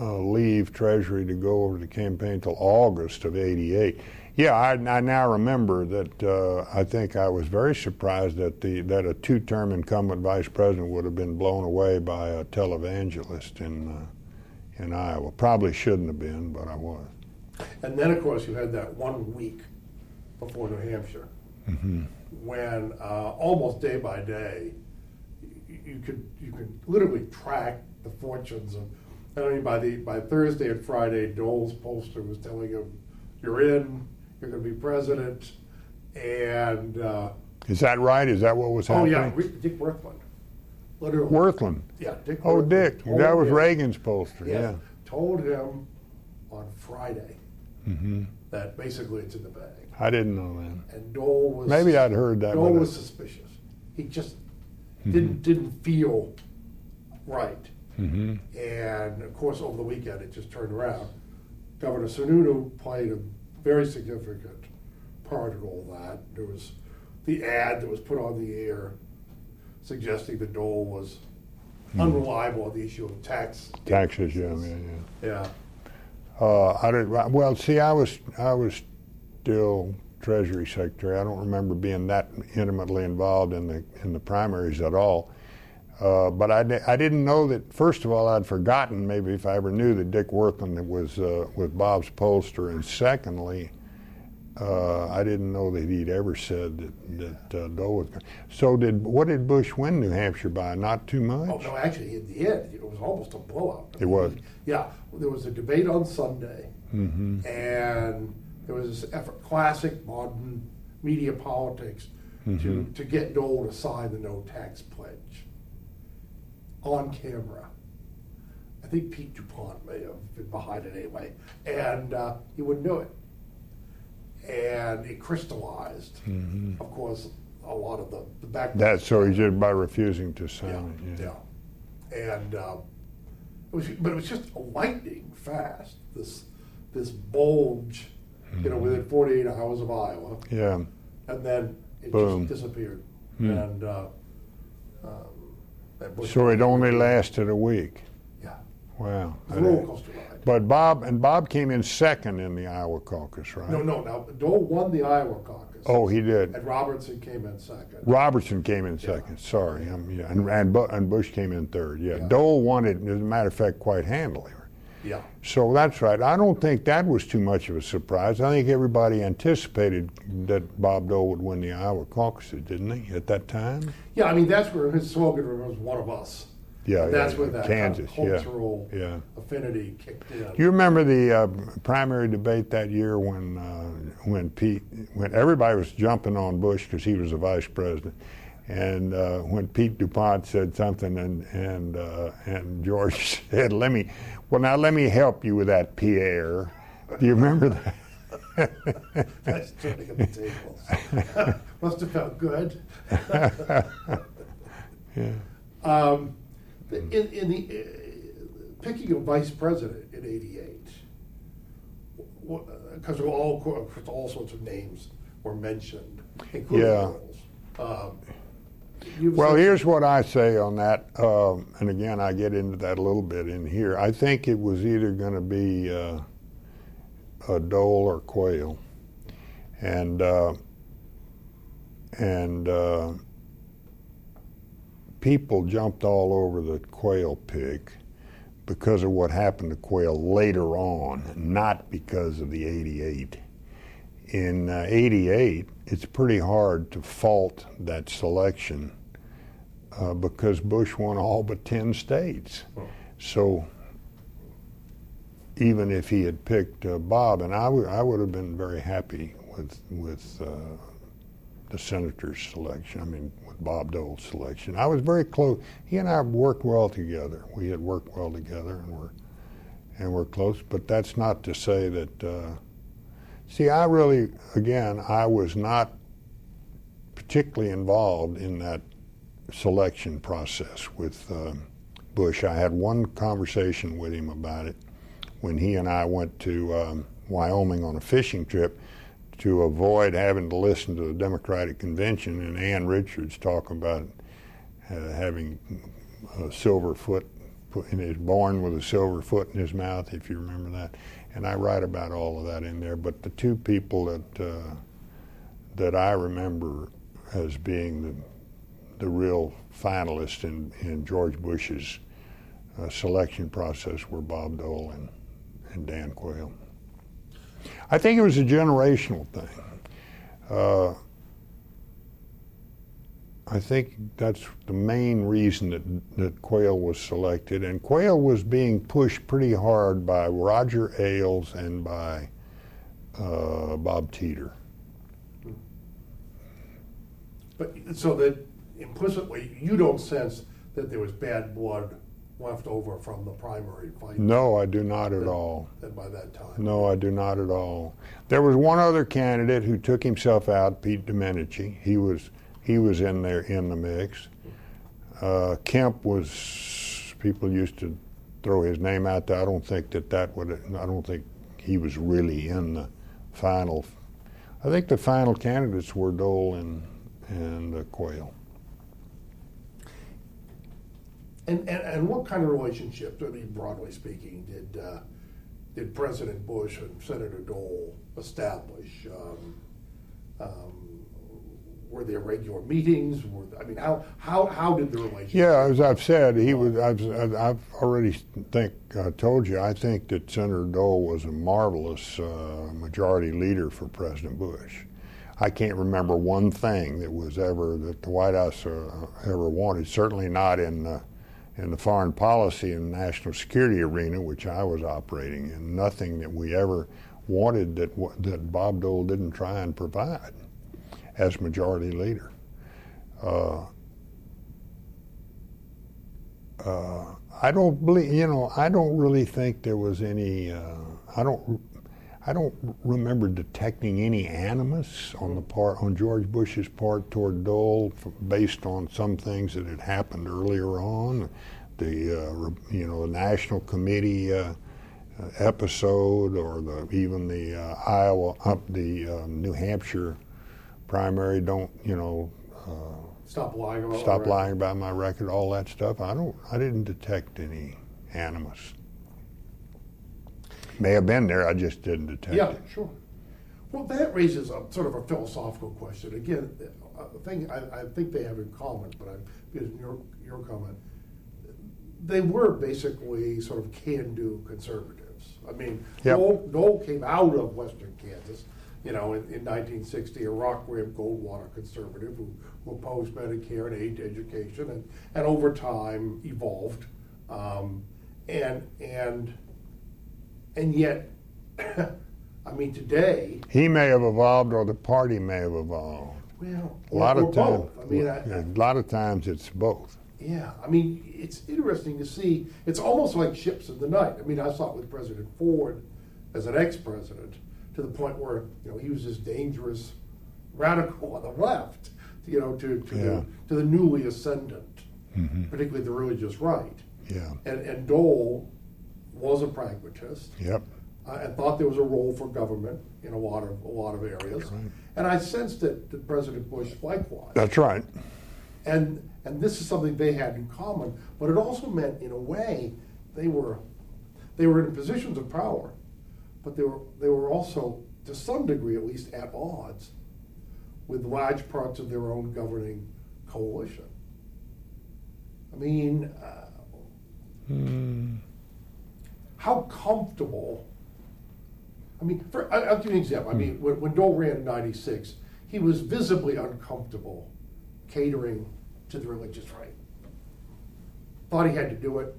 [SPEAKER 2] uh, leave Treasury to go over to the campaign until August of '88. Yeah, I, I, now remember that. Uh, I think I was very surprised that the that a two-term incumbent vice president would have been blown away by a televangelist in uh, in Iowa. Probably shouldn't have been, but I was.
[SPEAKER 1] And then, of course, you had that one week before New Hampshire
[SPEAKER 2] mm-hmm.
[SPEAKER 1] when uh, almost day by day you could you could literally track the fortunes of. I mean, by the by Thursday and Friday, Dole's pollster was telling him, "You're in. You're going to be president." And uh,
[SPEAKER 2] is that right? Is that what was happening?
[SPEAKER 1] Oh yeah, Dick Wirthlin. Literally.
[SPEAKER 2] Wirthlin.
[SPEAKER 1] Yeah, Dick.
[SPEAKER 2] Oh,
[SPEAKER 1] Wirthlin
[SPEAKER 2] Dick. That was
[SPEAKER 1] him,
[SPEAKER 2] Reagan's pollster.
[SPEAKER 1] Yes,
[SPEAKER 2] yeah.
[SPEAKER 1] Told him on Friday
[SPEAKER 2] mm-hmm.
[SPEAKER 1] that basically it's in the bag.
[SPEAKER 2] I didn't know that.
[SPEAKER 1] And Dole was.
[SPEAKER 2] Maybe I'd heard that.
[SPEAKER 1] Dole was suspicious. He just didn't mm-hmm. didn't feel right.
[SPEAKER 2] Mm-hmm.
[SPEAKER 1] And of course, over the weekend, it just turned around. Governor Sununu played a very significant part of all that. There was the ad that was put on the air suggesting that Dole was mm-hmm. unreliable on the issue of tax
[SPEAKER 2] taxes. Yeah, yeah,
[SPEAKER 1] yeah.
[SPEAKER 2] Yeah. Uh, I did, well, see, I was I was still Treasury Secretary. I don't remember being that intimately involved in the in the primaries at all. Uh, but I, I didn't know that. First of all, I'd forgotten maybe if I ever knew that Dick Wirthlin was uh, with Bob's pollster, and secondly, Uh, I didn't know that he'd ever said that, that uh, Dole was. So did what did Bush win New Hampshire by? Not too much.
[SPEAKER 1] Oh, no, actually, in the end, it was almost a blowout.
[SPEAKER 2] It was.
[SPEAKER 1] Yeah, there was a debate on Sunday,
[SPEAKER 2] Mm-hmm.
[SPEAKER 1] and there was this effort, classic modern media politics, to,
[SPEAKER 2] Mm-hmm.
[SPEAKER 1] to get Dole to sign the no tax pledge on camera. I think Pete DuPont may have been behind it anyway, and uh, he wouldn't do it. And it crystallized, of course, a lot of the, the back.
[SPEAKER 2] Mm-hmm. That so he did by refusing to
[SPEAKER 1] Yeah,
[SPEAKER 2] sign it.
[SPEAKER 1] yeah. And um, it was, but it was just lightning fast. This this bulge, you know, within 48 hours of Iowa,
[SPEAKER 2] Yeah.
[SPEAKER 1] and then it
[SPEAKER 2] Boom.
[SPEAKER 1] just disappeared.
[SPEAKER 2] Hmm.
[SPEAKER 1] And, uh, Bush-
[SPEAKER 2] So it only lasted a week.
[SPEAKER 1] yeah,
[SPEAKER 2] Wow.
[SPEAKER 1] it was a roller coaster ride.
[SPEAKER 2] But Bob and Bob came in second in the Iowa caucus, right?
[SPEAKER 1] no, no. Now Dole won the Iowa caucus.
[SPEAKER 2] Oh, he did.
[SPEAKER 1] and Robertson came in second.
[SPEAKER 2] Robertson came in second. Sorry, um, yeah, and and, and Bush came in third. Yeah.
[SPEAKER 1] Yeah.
[SPEAKER 2] Dole won it, as a matter of fact, quite handily.
[SPEAKER 1] Yeah,
[SPEAKER 2] So that's right. I don't think that was too much of a surprise. I think everybody anticipated that Bob Dole would win the Iowa caucuses, didn't he, at that time?
[SPEAKER 1] yeah. I mean, that's where his slogan was "One of Us."
[SPEAKER 2] Yeah,
[SPEAKER 1] that's
[SPEAKER 2] yeah,
[SPEAKER 1] where that
[SPEAKER 2] Kansas,
[SPEAKER 1] kind of cultural
[SPEAKER 2] yeah.
[SPEAKER 1] affinity kicked in.
[SPEAKER 2] Do you remember the uh, primary debate that year when uh, when Pete when everybody was jumping on Bush because he was the vice president, and uh, when Pete Dupont said something and and uh, and George said, "Let me, well now let me help you with that, Pierre." Do you remember that?
[SPEAKER 1] That's turning of the tables. Must have felt good.
[SPEAKER 2] yeah.
[SPEAKER 1] Um, in, in the uh, picking a vice president in '88, because all all sorts of names were mentioned, including
[SPEAKER 2] Yeah.
[SPEAKER 1] Um,
[SPEAKER 2] Well, here's what I say on that, um, and again, I get into that a little bit in here. I think it was either going to be uh, a Dole or Quayle, and uh, and uh, people jumped all over the Quayle pick because of what happened to Quayle later on, not because of the '88 in uh, 88, it's pretty hard to fault that selection uh, because Bush won all but 10 states. So even if he had picked uh, Bob, and I would I would have been very happy with with uh, the senator's selection. I mean, with Bob Dole's selection. I was very close. He and I worked well together. We had worked well together, and we're and we're close. But that's not to say that. Uh, See, I really, again, I was not particularly involved in that selection process with um, Bush. I had one conversation with him about it when he and I went to um, Wyoming on a fishing trip to avoid having to listen to the Democratic convention and Ann Richards talk about uh, having a silver foot in his born with a silver foot in his mouth, if you remember that. And I write about all of that in there. But the two people that uh, that I remember as being the the real finalists in, in George Bush's uh, selection process were Bob Dole and, and Dan Quayle. I think it was a generational thing. Uh, I think that's the main reason that, that Quayle was selected. And Quayle was being pushed pretty hard by Roger Ailes and by uh, Bob Teeter.
[SPEAKER 1] But so that implicitly, you don't sense that there was bad blood left over from the primary fight.
[SPEAKER 2] No, I do not at all.
[SPEAKER 1] Then by that time.
[SPEAKER 2] No, I do not at all. There was one other candidate who took himself out, Pete Domenici. He was he was in there in the mix. Uh, Kemp was people used to throw his name out there. I don't think that that would. I don't think he was really in the final. I think the final candidates were Dole and and uh, Quayle.
[SPEAKER 1] And, and, and what kind of relationship, I mean, broadly speaking, did uh, did President Bush and Senator Dole establish? Um, um, were there regular meetings? Were I mean, how how how did the relationship?
[SPEAKER 2] Yeah, as I've said, he was. I've, I've already think I told you. I think that Senator Dole was a marvelous uh, majority leader for President Bush. I can't remember one thing that was ever that the White House uh, ever wanted. Certainly not in the in the foreign policy and national security arena, which I was operating in. Nothing that we ever wanted that that Bob Dole didn't try and provide as majority leader. Uh, uh, I don't believe, you know, I don't really think there was any. Uh, I don't. I don't remember detecting any animus on the part on George Bush's part toward Dole, based on some things that had happened earlier on, the uh, you know the National Committee uh, episode, or the even the uh, Iowa up the um, New Hampshire primary. Don't you know?
[SPEAKER 1] Uh, stop lying about
[SPEAKER 2] stop lying about my record. All that stuff. I don't. I didn't detect any animus. May have been there. I just didn't detect
[SPEAKER 1] yeah,
[SPEAKER 2] it.
[SPEAKER 1] Yeah, sure. Well, that raises a sort of a philosophical question. Again, a thing I, I think they have in common, but I, because your your comment, they were basically sort of can-do conservatives. I mean,
[SPEAKER 2] yep.
[SPEAKER 1] Dole, Dole came out of Western Kansas, you know, in, in 1960, a Rockridge Goldwater conservative who, who opposed Medicare and aid to education, and, and over time evolved, um, and and and yet, I mean, today
[SPEAKER 2] he may have evolved, or the party may have evolved.
[SPEAKER 1] Well,
[SPEAKER 2] a lot of times,
[SPEAKER 1] I mean, I,
[SPEAKER 2] a lot of times it's both.
[SPEAKER 1] Yeah, I mean, it's interesting to see. It's almost like ships in the night. I mean, I saw it with President Ford as an ex-president to the point where you know he was this dangerous radical on the left, you know, to to,
[SPEAKER 2] yeah.
[SPEAKER 1] the, to the newly ascendant,
[SPEAKER 2] mm-hmm.
[SPEAKER 1] particularly the religious right.
[SPEAKER 2] Yeah,
[SPEAKER 1] and and Dole was a pragmatist.
[SPEAKER 2] Yep.
[SPEAKER 1] Uh, and thought there was a role for government in a lot of a lot of areas.
[SPEAKER 2] Right.
[SPEAKER 1] And I sensed that, that President Bush likewise.
[SPEAKER 2] That's right.
[SPEAKER 1] And and this is something they had in common, but it also meant, in a way, they were they were in positions of power, but they were they were also, to some degree at least, at odds with large parts of their own governing coalition. I mean, uh,
[SPEAKER 2] mm.
[SPEAKER 1] How comfortable? I mean, for, I, will give you an example. I mean, when, when Dole ran in '96, he was visibly uncomfortable catering to the religious right. Thought he had to do it.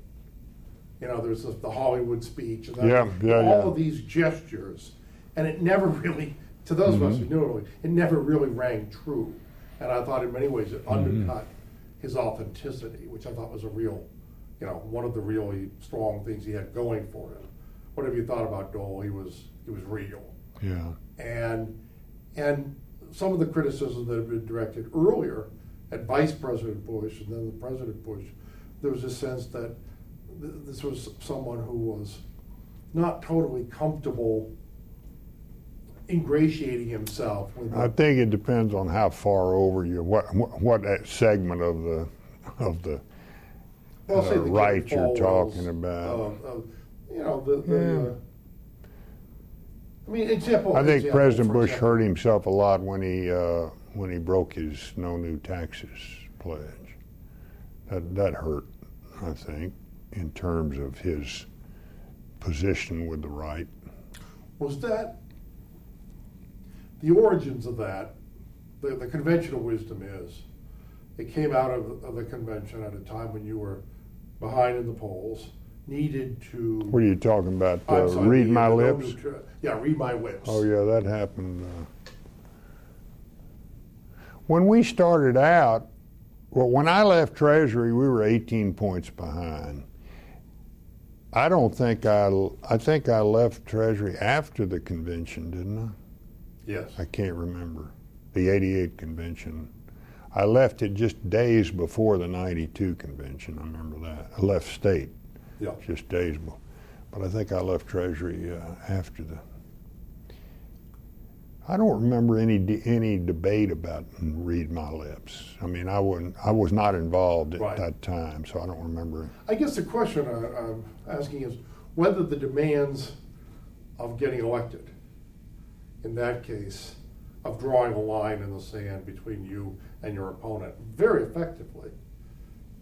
[SPEAKER 1] You know, there's the, the Hollywood speech and that,
[SPEAKER 2] yeah, yeah,
[SPEAKER 1] all
[SPEAKER 2] yeah.
[SPEAKER 1] of these gestures, and it never really, to those mm-hmm. of us who knew it, it never really rang true. And I thought in many ways it mm-hmm. undercut his authenticity, which I thought was a real, you know, one of the really strong things he had going for him. Whatever you thought about Dole, he was he was real.
[SPEAKER 2] Yeah.
[SPEAKER 1] And and some of the criticism that had been directed earlier at Vice President Bush and then the President Bush, there was a sense that th- this was someone who was not totally comfortable ingratiating himself with.
[SPEAKER 2] I think it depends on how far over you, what what segment of the of the
[SPEAKER 1] well,
[SPEAKER 2] uh,
[SPEAKER 1] the
[SPEAKER 2] right you're talking about.
[SPEAKER 1] Uh, uh, you know the. the
[SPEAKER 2] Yeah.
[SPEAKER 1] uh, I mean, example.
[SPEAKER 2] I think
[SPEAKER 1] example,
[SPEAKER 2] President Bush
[SPEAKER 1] example.
[SPEAKER 2] hurt himself a lot when he uh, when he broke his no new taxes pledge. That that hurt, I think, in terms of his position with the right.
[SPEAKER 1] Was that the origins of that? The, the conventional wisdom is it came out of, of the convention at a time when you were behind in the polls, needed to.
[SPEAKER 2] What are you talking about? Uh,
[SPEAKER 1] sorry,
[SPEAKER 2] read my lips.
[SPEAKER 1] neutral- yeah, read my lips.
[SPEAKER 2] Oh yeah, that happened. Uh, when we started out, well, when I left Treasury, we were 18 points behind. I don't think I. I think I left Treasury after the convention, didn't I?
[SPEAKER 1] Yes.
[SPEAKER 2] I can't remember the '88 convention. I left it just days before the '92 convention. I remember that. I left state
[SPEAKER 1] Yeah.
[SPEAKER 2] just days before, but I think I left Treasury uh, after the. I don't remember any de- any debate about read my lips. I mean, I wasn't. I was not involved at
[SPEAKER 1] Right.
[SPEAKER 2] that time, so I don't remember.
[SPEAKER 1] I guess the question I, I'm asking is whether the demands of getting elected, in that case, of drawing a line in the sand between you and your opponent very effectively,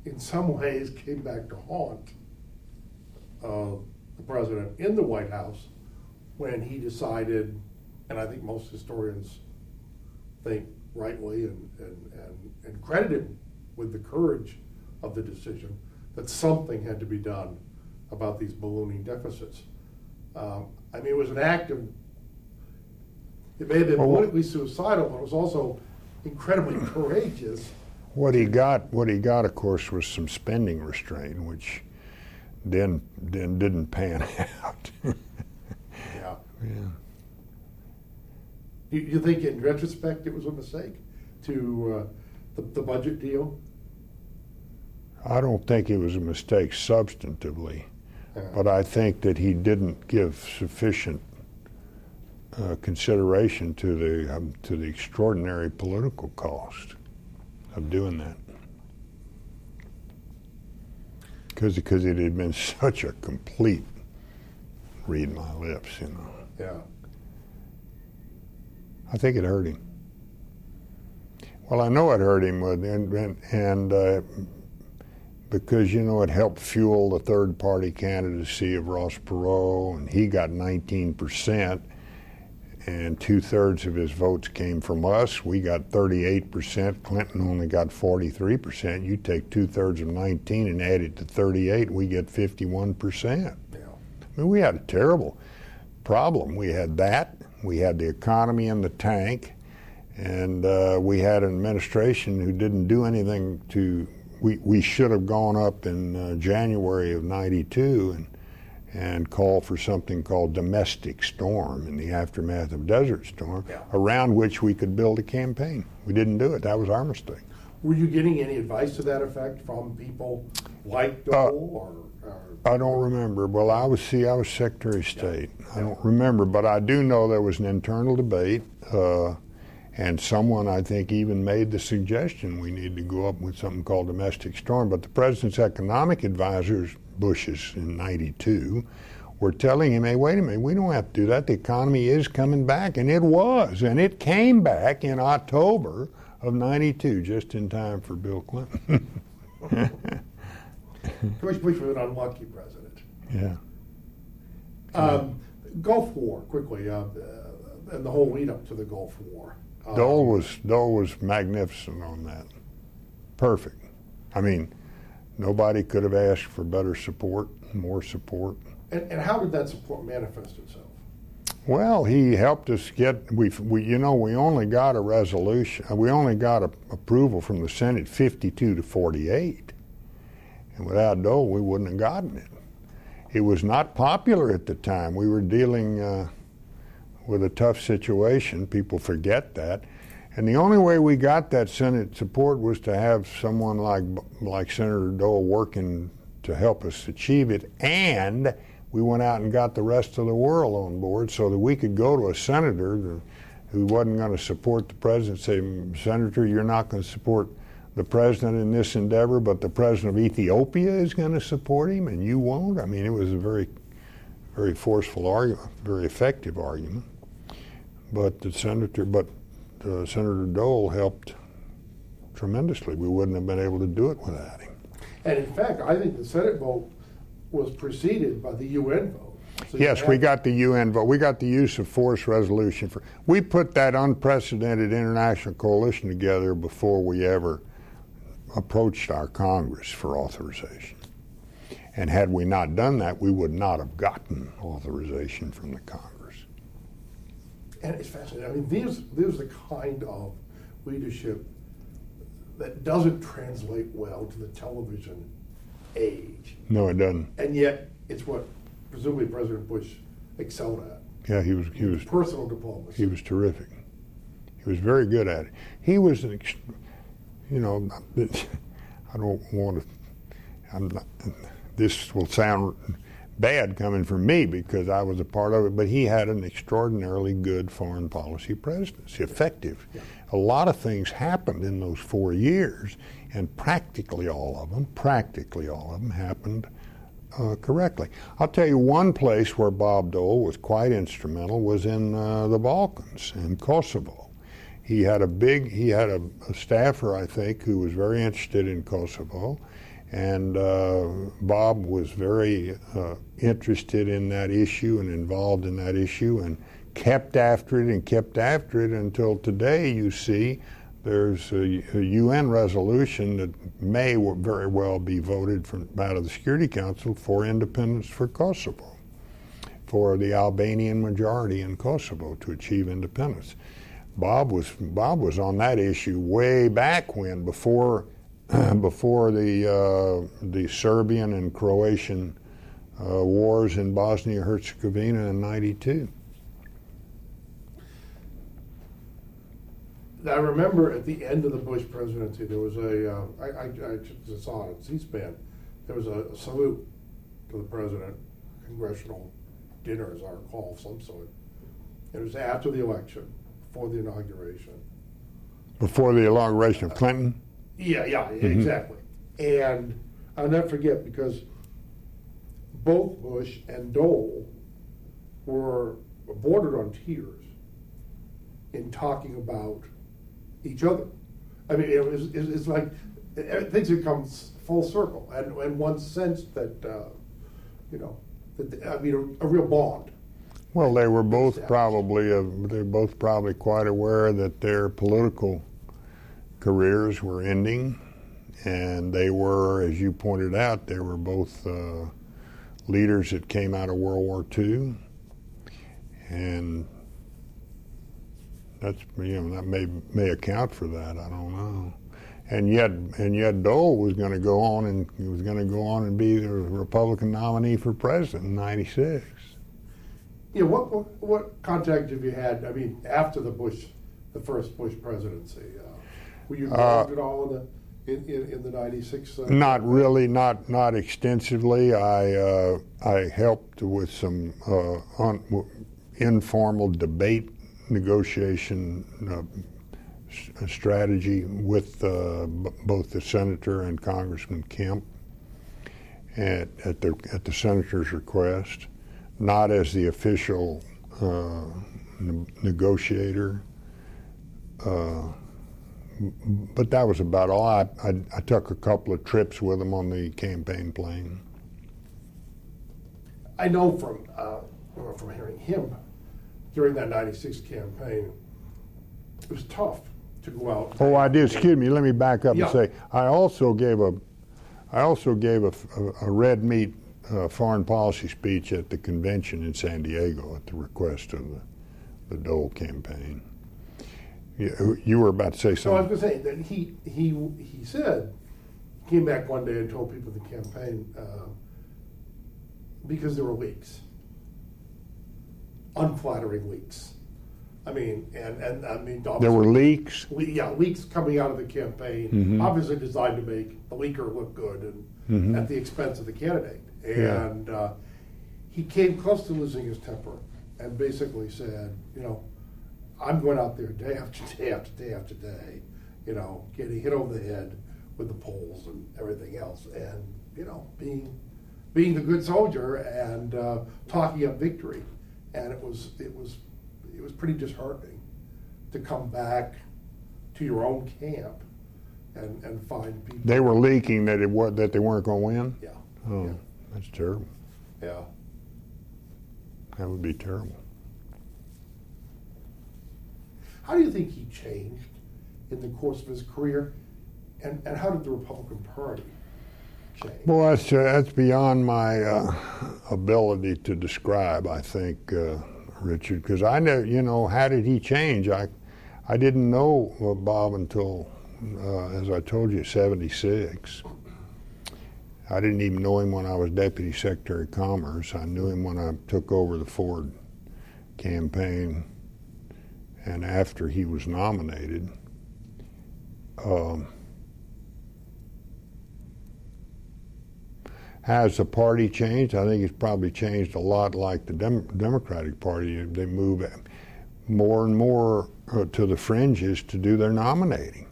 [SPEAKER 1] in some ways came back to haunt uh, the president in the White House when he decided, and I think most historians think rightly and, and, and, and credit him with the courage of the decision, that something had to be done about these ballooning deficits. Um, I mean, it was an act of, it may have been politically suicidal, but it was also incredibly courageous.
[SPEAKER 2] What he got, what he got, of course, was some spending restraint, which then then didn't pan out.
[SPEAKER 1] Yeah.
[SPEAKER 2] yeah.
[SPEAKER 1] You, you think in retrospect it was a mistake to, uh, the, the budget deal?
[SPEAKER 2] I don't think it was a mistake substantively,
[SPEAKER 1] Yeah.
[SPEAKER 2] but I think that he didn't give sufficient uh, consideration to the um, to the extraordinary political cost of doing that. Because because it had been such a complete read my lips, you know.
[SPEAKER 1] Yeah.
[SPEAKER 2] I think it hurt him. Well, I know it hurt him, with, and and, and uh, because you know it helped fuel the third party candidacy of Ross Perot, and he got 19 percent, and two thirds of his votes came from us. We got 38 percent. Clinton only got 43 percent. You take two thirds of 19 and add it to 38, we get 51 percent.
[SPEAKER 1] Yeah.
[SPEAKER 2] I mean, we had a terrible problem. We had that. We had the economy in the tank, and uh, we had an administration who didn't do anything to. We, we should have gone up in uh, January of '92 and and call for something called domestic storm in the aftermath of Desert Storm,
[SPEAKER 1] Yeah.
[SPEAKER 2] around which we could build a campaign. We didn't do it. That was our mistake.
[SPEAKER 1] Were you getting any advice to that effect from people like
[SPEAKER 2] Uh,
[SPEAKER 1] Dole or, or
[SPEAKER 2] I don't remember. Well, I was see, I was Secretary of State. I don't remember, but I do know there was an internal debate, uh, and someone I think even made the suggestion we need to go up with something called domestic storm. But the president's economic advisors, Bush's in '92, were telling him, "Hey, wait a minute, we don't have to do that. The economy is coming back, and it was, and it came back in October of '92, just in time for Bill Clinton."
[SPEAKER 1] George Bush was an unlucky president.
[SPEAKER 2] yeah.
[SPEAKER 1] Um, Gulf War, quickly, uh, uh, and the whole lead up to the Gulf War. Um,
[SPEAKER 2] Dole was Dole was magnificent on that. Perfect. I mean, nobody could have asked for better support, more support.
[SPEAKER 1] And, and how did that support manifest itself?
[SPEAKER 2] Well, he helped us get we we you know we only got a resolution. uh, We only got a, approval from the Senate 52 to 48, and without Dole, we wouldn't have gotten it. It was not popular at the time. We were dealing uh, with a tough situation. People forget that. And the only way we got that Senate support was to have someone like like Senator Dole working to help us achieve it. And we went out and got the rest of the world on board so that we could go to a senator who wasn't going to support the president say, Senator, you're not going to support the president in this endeavor, but the president of Ethiopia is going to support him and you won't. I mean, it was a very, very forceful argument, very effective argument. But the senator, but uh, Senator Dole helped tremendously. We wouldn't have been able to do it without him.
[SPEAKER 1] And in fact, I think the Senate vote was preceded by the UN vote. So
[SPEAKER 2] Yes, we got the UN vote. We got the use of force resolution for. We put that unprecedented international coalition together before we ever approached our Congress for authorization. And had we not done that, we would not have gotten authorization from the Congress.
[SPEAKER 1] And it's fascinating. I mean, these, these are the kind of leadership that doesn't translate well to the television age.
[SPEAKER 2] No, it doesn't.
[SPEAKER 1] And yet, it's what presumably President Bush excelled at.
[SPEAKER 2] Yeah, he was. He was.
[SPEAKER 1] Personal diplomacy.
[SPEAKER 2] He was terrific. He was very good at it. He was an, ex- you know, I don't want to. I'm not, this will sound bad coming from me because I was a part of it, but he had an extraordinarily good foreign policy presidency, effective.
[SPEAKER 1] Yeah.
[SPEAKER 2] A lot of things happened in those four years, and practically all of them, practically all of them happened uh, correctly. I'll tell you one place where Bob Dole was quite instrumental was in uh, the Balkans, in Kosovo. He had a big, he had a, a staffer, I think, who was very interested in Kosovo, and uh, Bob was very uh, interested in that issue and involved in that issue, and kept after it and kept after it until today. You see, there's a, a UN resolution that may very well be voted from out of the Security Council for independence for Kosovo for the Albanian majority in Kosovo to achieve independence. Bob was Bob was on that issue way back when before before the uh, the Serbian and Croatian uh, wars in Bosnia Herzegovina in '92.
[SPEAKER 1] I remember at the end of the Bush presidency, there was a uh, I, I, I saw it on C-SPAN. There was a, a salute to the president, congressional dinner, as I recall, of some sort. It was after the election, before the inauguration.
[SPEAKER 2] Before the inauguration of Clinton?
[SPEAKER 1] Yeah, yeah, mm-hmm. exactly. And I'll never forget because both Bush and Dole were bordered on tears in talking about each other. I mean, it was, it's like things have come full circle, and, and one sense that, uh, you know, that, I mean, a, a real bond.
[SPEAKER 2] Well, they were both probably uh, they're both probably quite aware that their political careers were ending, and they were, as you pointed out, they were both uh, leaders that came out of World War II, and that's you know that may may account for that. I don't know and yet and yet Dole was going to go on and was going to go on and be the Republican nominee for president in '96.
[SPEAKER 1] Yeah, what, what, what contact have you had? I mean, after the Bush, the first Bush presidency, uh, were you involved uh, at all in the in, in, in the '96? Uh,
[SPEAKER 2] not really, not not extensively. I uh, I helped with some uh, on, informal debate negotiation uh, strategy with uh, b- both the senator and Congressman Kemp at, at, the at the senator's request, not as the official uh, ne- negotiator. But that was about all. I, I, I, took a couple of trips with him on the campaign plane.
[SPEAKER 1] I know from uh, from hearing him during that '96 campaign, it was tough to go out.
[SPEAKER 2] Oh, I did. Excuse me. Let me back up yeah. and say I also gave a, I also gave a, a, a red meat uh, foreign policy speech at the convention in San Diego at the request of the, the Dole campaign. You, you were about to say something. So
[SPEAKER 1] I was going to say that he he he said came back one day and told people the campaign uh, because there were leaks, unflattering leaks I mean, and, and I mean,
[SPEAKER 2] there were leaks.
[SPEAKER 1] Le- yeah, leaks coming out of the campaign, mm-hmm. obviously designed to make the leaker look good and mm-hmm. at the expense of the candidate. And yeah. uh, he came close to losing his temper and basically said, you know, I'm going out there day after day after day after day, you know, getting hit over the head with the polls and everything else, and you know, being being the good soldier and uh, talking up victory. And it was it was it was pretty disheartening to come back to your own camp and, and find people.
[SPEAKER 2] They were leaking that it was, that they weren't going to win.
[SPEAKER 1] Yeah.
[SPEAKER 2] Oh,
[SPEAKER 1] yeah.
[SPEAKER 2] that's terrible.
[SPEAKER 1] Yeah.
[SPEAKER 2] That would be terrible.
[SPEAKER 1] How do you think he changed in the course of his career, and, and how did the Republican Party change?
[SPEAKER 2] Well, that's uh, that's beyond my uh, ability to describe. I think. Uh, Richard, because I know, you know, how did he change? I, I didn't know Bob until, uh, as I told you, 76. I didn't even know him when I was Deputy Secretary of Commerce. I knew him when I took over the Ford campaign and after he was nominated. Um, Has the party changed? I think it's probably changed a lot like the Dem- Democratic Party. They move more and more uh, to the fringes to do their nominating.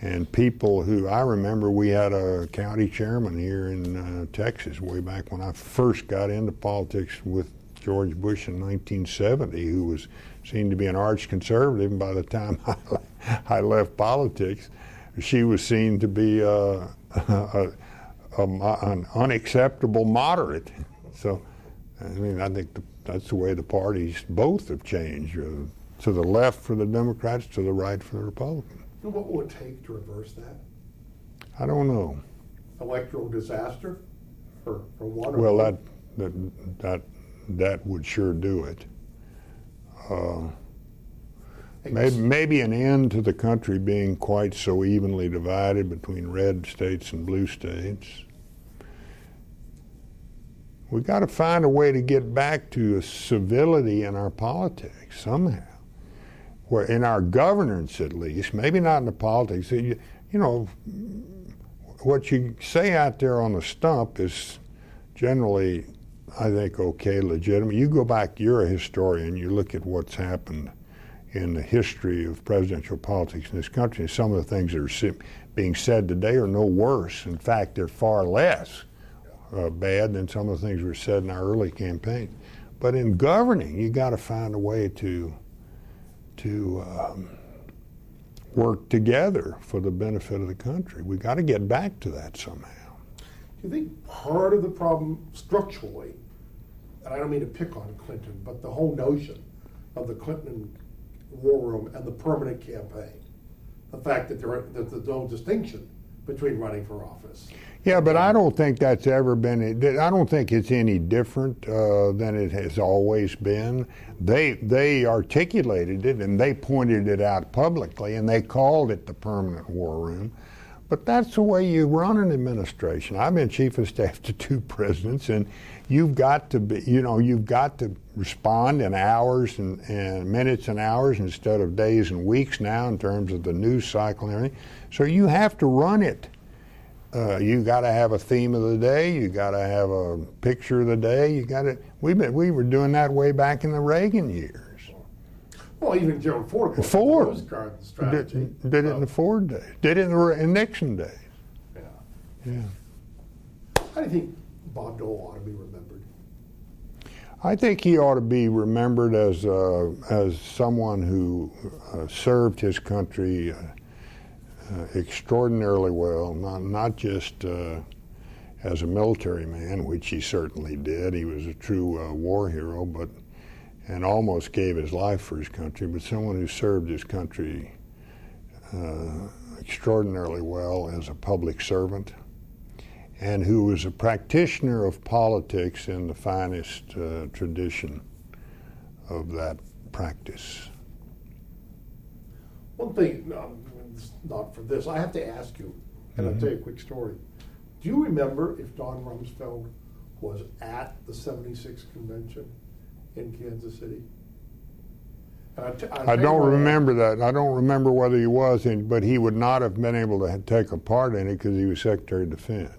[SPEAKER 2] And people who I remember, we had a county chairman here in uh, Texas way back when I first got into politics with George Bush in 1970, who was seen to be an arch conservative. And by the time I, I left politics, she was seen to be uh, a, a, an unacceptable moderate. So, I mean, I think the, that's the way the parties both have changed uh, to the left for the Democrats, to the right for the Republicans.
[SPEAKER 1] Know what will it take to reverse that?
[SPEAKER 2] I don't know.
[SPEAKER 1] Electoral disaster for, for one
[SPEAKER 2] Well, that that that that would sure do it. Uh, maybe, maybe an end to the country being quite so evenly divided between red states and blue states. We've got to find a way to get back to a civility in our politics somehow, where in our governance at least, maybe not in the politics. You, you know, what you say out there on the stump is generally, I think, okay, legitimate. You go back, you're a historian, you look at what's happened in the history of presidential politics in this country, some of the things that are being said today are no worse. In fact, they're far less uh, bad than some of the things were said in our early campaign. But in governing, you got to find a way to to um, work together for the benefit of the country. We got to get back to that somehow.
[SPEAKER 1] Do you think part of the problem structurally, and I don't mean to pick on Clinton, but the whole notion of the Clinton war room and the permanent campaign, the fact that there are, that there's no distinction between running for office.
[SPEAKER 2] Yeah, but I don't think that's ever been. I don't think it's any different uh, than it has always been. They they articulated it and they pointed it out publicly and they called it the permanent war room. But that's the way you run an administration. I've been chief of staff to two presidents, and you've got to be, you know, you've got to respond in hours and, and minutes and hours instead of days and weeks now in terms of the news cycle and everything. So you have to run it. Uh, you got to have a theme of the day. You got to have a picture of the day. You got to. We we were doing that way back in the Reagan years.
[SPEAKER 1] Well, even Gerald Ford. was
[SPEAKER 2] Ford
[SPEAKER 1] Rose Garden strategy.
[SPEAKER 2] Did, did it in the Ford days. Did it in the in Nixon days.
[SPEAKER 1] Yeah.
[SPEAKER 2] Yeah.
[SPEAKER 1] How do you think Bob Dole ought to be remembered?
[SPEAKER 2] I think he ought to be remembered as uh, as someone who uh, served his country uh, uh extraordinarily well, not not just uh, as a military man, which he certainly did. He was a true uh, war hero, but and almost gave his life for his country. But someone who served his country extraordinarily well as a public servant and who was a practitioner of politics in the finest uh, tradition of that practice.
[SPEAKER 1] One thing, um, not for this, I have to ask you, and
[SPEAKER 2] Mm-hmm.
[SPEAKER 1] I'll tell you a quick story. Do you remember if Don Rumsfeld was at the 76 convention in Kansas City? I, t- I'll
[SPEAKER 2] I don't remember that. I don't remember whether he was, in, but he would not have been able to take a part in it because he was Secretary of Defense.